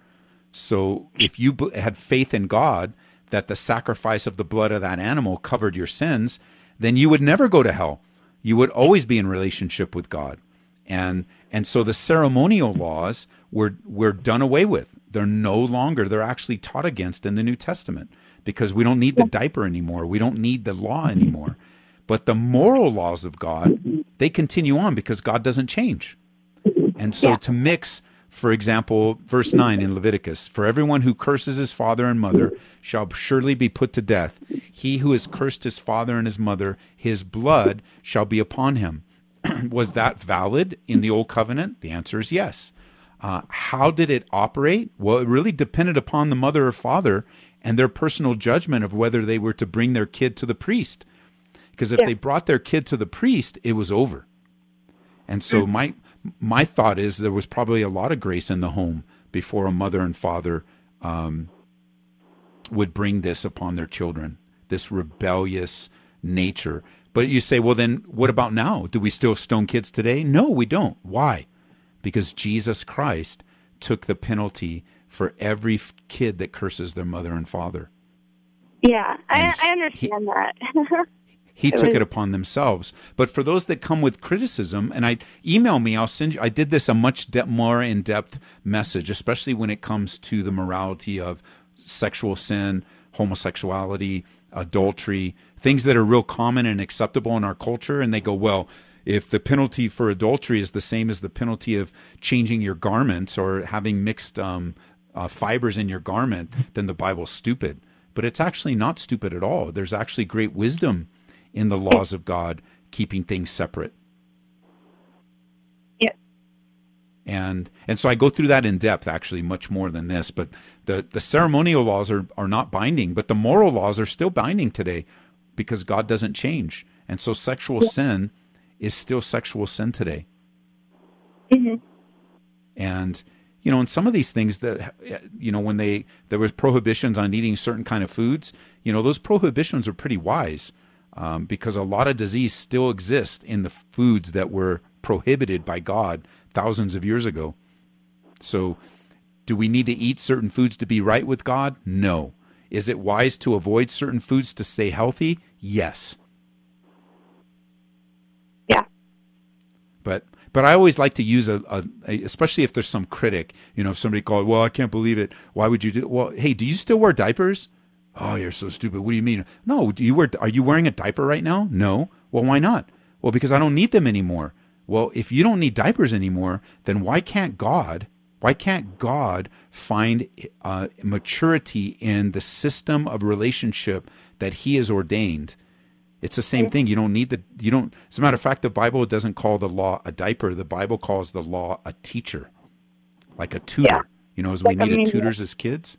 So if you had faith in God that the sacrifice of the blood of that animal covered your sins, then you would never go to hell. You would always be in relationship with God. And and so the ceremonial laws were were done away with. They're no longer they're actually taught against in the New Testament because we don't need the diaper anymore. We don't need the law anymore. But the moral laws of God, they continue on because God doesn't change. And so to mix, for example, verse 9 in Leviticus for everyone who curses his father and mother shall surely be put to death. He who has cursed his father and his mother, his blood shall be upon him. Was that valid in the Old Covenant? The answer is yes. Uh, how did it operate? Well, it really depended upon the mother or father and their personal judgment of whether they were to bring their kid to the priest. Because if yeah. they brought their kid to the priest, it was over. And so mm. my my thought is there was probably a lot of grace in the home before a mother and father um, would bring this upon their children, this rebellious nature. But you say, well, then what about now? Do we still stone kids today? No, we don't. Why? Because Jesus Christ took the penalty for every kid that curses their mother and father. Yeah, I, I, understand he, that. He it took was, it upon themselves. But for those that come with criticism, and I email me, I'll send you. I did this a much de- more in depth message, especially when it comes to the morality of sexual sin, homosexuality, adultery, things that are real common and acceptable in our culture. And they go, well, if the penalty for adultery is the same as the penalty of changing your garments or having mixed um, uh, fibers in your garment, then the Bible's stupid. But it's actually not stupid at all. There's actually great wisdom in the laws of God, keeping things separate. Yeah. And and so I go through that in depth, actually, much more than this. But the, the ceremonial laws are, are not binding, but the moral laws are still binding today because God doesn't change. And so sexual yeah. sin is still sexual sin today. Mm-hmm. And you know, and some of these things that you know, when they there was prohibitions on eating certain kind of foods, you know, those prohibitions are pretty wise um, because a lot of disease still exists in the foods that were prohibited by God thousands of years ago. So, do we need to eat certain foods to be right with God? No. Is it wise to avoid certain foods to stay healthy? Yes. Yeah. But but I always like to use a, a, a, especially if there's some critic, you know, if somebody called, well, I can't believe it. Why would you do? Well, hey, do you still wear diapers? Oh, you're so stupid. What do you mean? No, do you wear, are you wearing a diaper right now? No. Well, why not? Well, because I don't need them anymore. Well, if you don't need diapers anymore, then why can't God, why can't God find uh, maturity in the system of relationship that He has ordained? It's the same thing. You don't need the, you don't, as a matter of fact, the Bible doesn't call the law a diaper. The Bible calls the law a teacher, like a tutor. Yeah. You know, as we needed tutors as kids.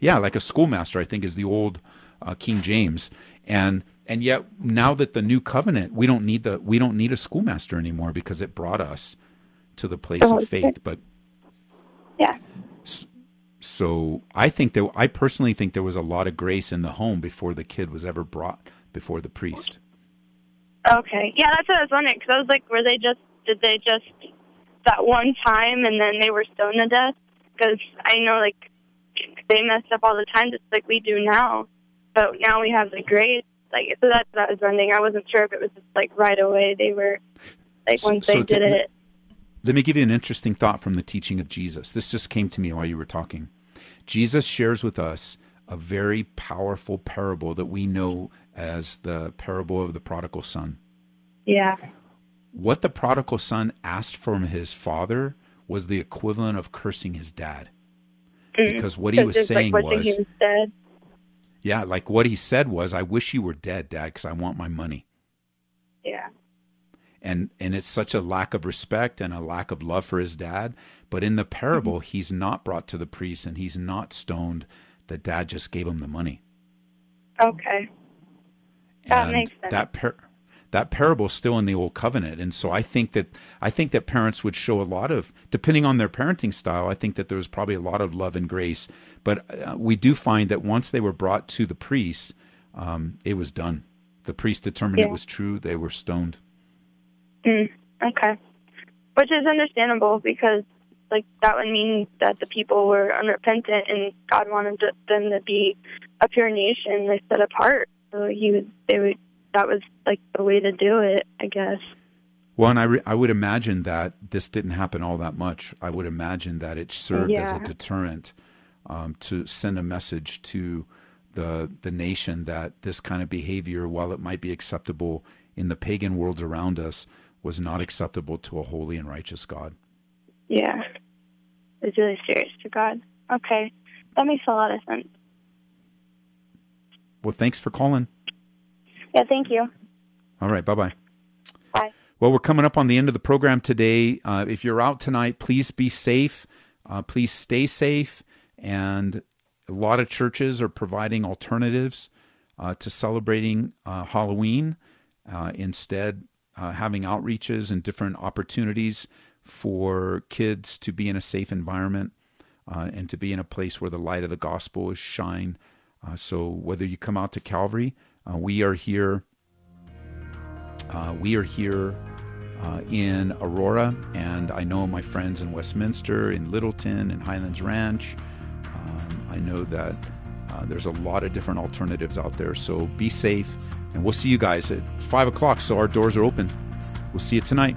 Yeah, like a schoolmaster, I think is the old uh, King James, and and yet now that the new covenant, we don't need the we don't need a schoolmaster anymore because it brought us to the place oh, of faith. But yeah. So I think that I personally think there was a lot of grace in the home before the kid was ever brought before the priest. Okay. Yeah, that's what I was wondering. Because I was like, were they just did they just that one time and then they were stoned to death? Because I know like they messed up all the time, just like we do now. But now we have the grace. Like so that's what I was wondering. I wasn't sure if it was just like right away they were like once So- they so did to- it. Let me give you an interesting thought from the teaching of Jesus. This just came to me while you were talking. Jesus shares with us a very powerful parable that we know as the parable of the prodigal son. Yeah. What the prodigal son asked from his father was the equivalent of cursing his dad. Mm. Because what he was saying like, was, he was dead. yeah, like what he said was, I wish you were dead, dad, because I want my money. Yeah. and and it's such a lack of respect and a lack of love for his dad but in the parable mm-hmm. he's not brought to the priest and he's not stoned the dad just gave him the money Okay. That and makes sense. that par- that parable's still in the old covenant and so i think that i think that parents would show a lot of depending on their parenting style i think that there was probably a lot of love and grace but uh, we do find that once they were brought to the priest um, it was done the priest determined Yeah. it was true they were stoned Mm, okay. Which is understandable because, like, that would mean that the people were unrepentant and God wanted them to be a pure nation, like set apart. So he would, they would, that was like the way to do it, I guess. Well, and I, re- I would imagine that this didn't happen all that much. I would imagine that it served as a deterrent um, to send a message to the the nation that this kind of behavior, while it might be acceptable in the pagan worlds around us, was not acceptable to a holy and righteous God. Yeah. It's really serious to God. Okay. That makes a lot of sense. Well, thanks for calling. Yeah, thank you. All right, bye bye. Bye. Well, we're coming up on the end of the program today. Uh, if you're out tonight, please be safe. Uh, please stay safe. And a lot of churches are providing alternatives uh, to celebrating uh, Halloween. Uh, instead, uh, having outreaches and different opportunities for kids to be in a safe environment uh, and to be in a place where the light of the gospel is shine. Uh, so whether you come out to Calvary, uh, we are here. Uh, we are here uh, in Aurora, and I know my friends in Westminster, in Littleton, in Highlands Ranch. Um, I know that uh, there's a lot of different alternatives out there. So be safe, and we'll see you guys at five o'clock. So our doors are open. We'll see you tonight.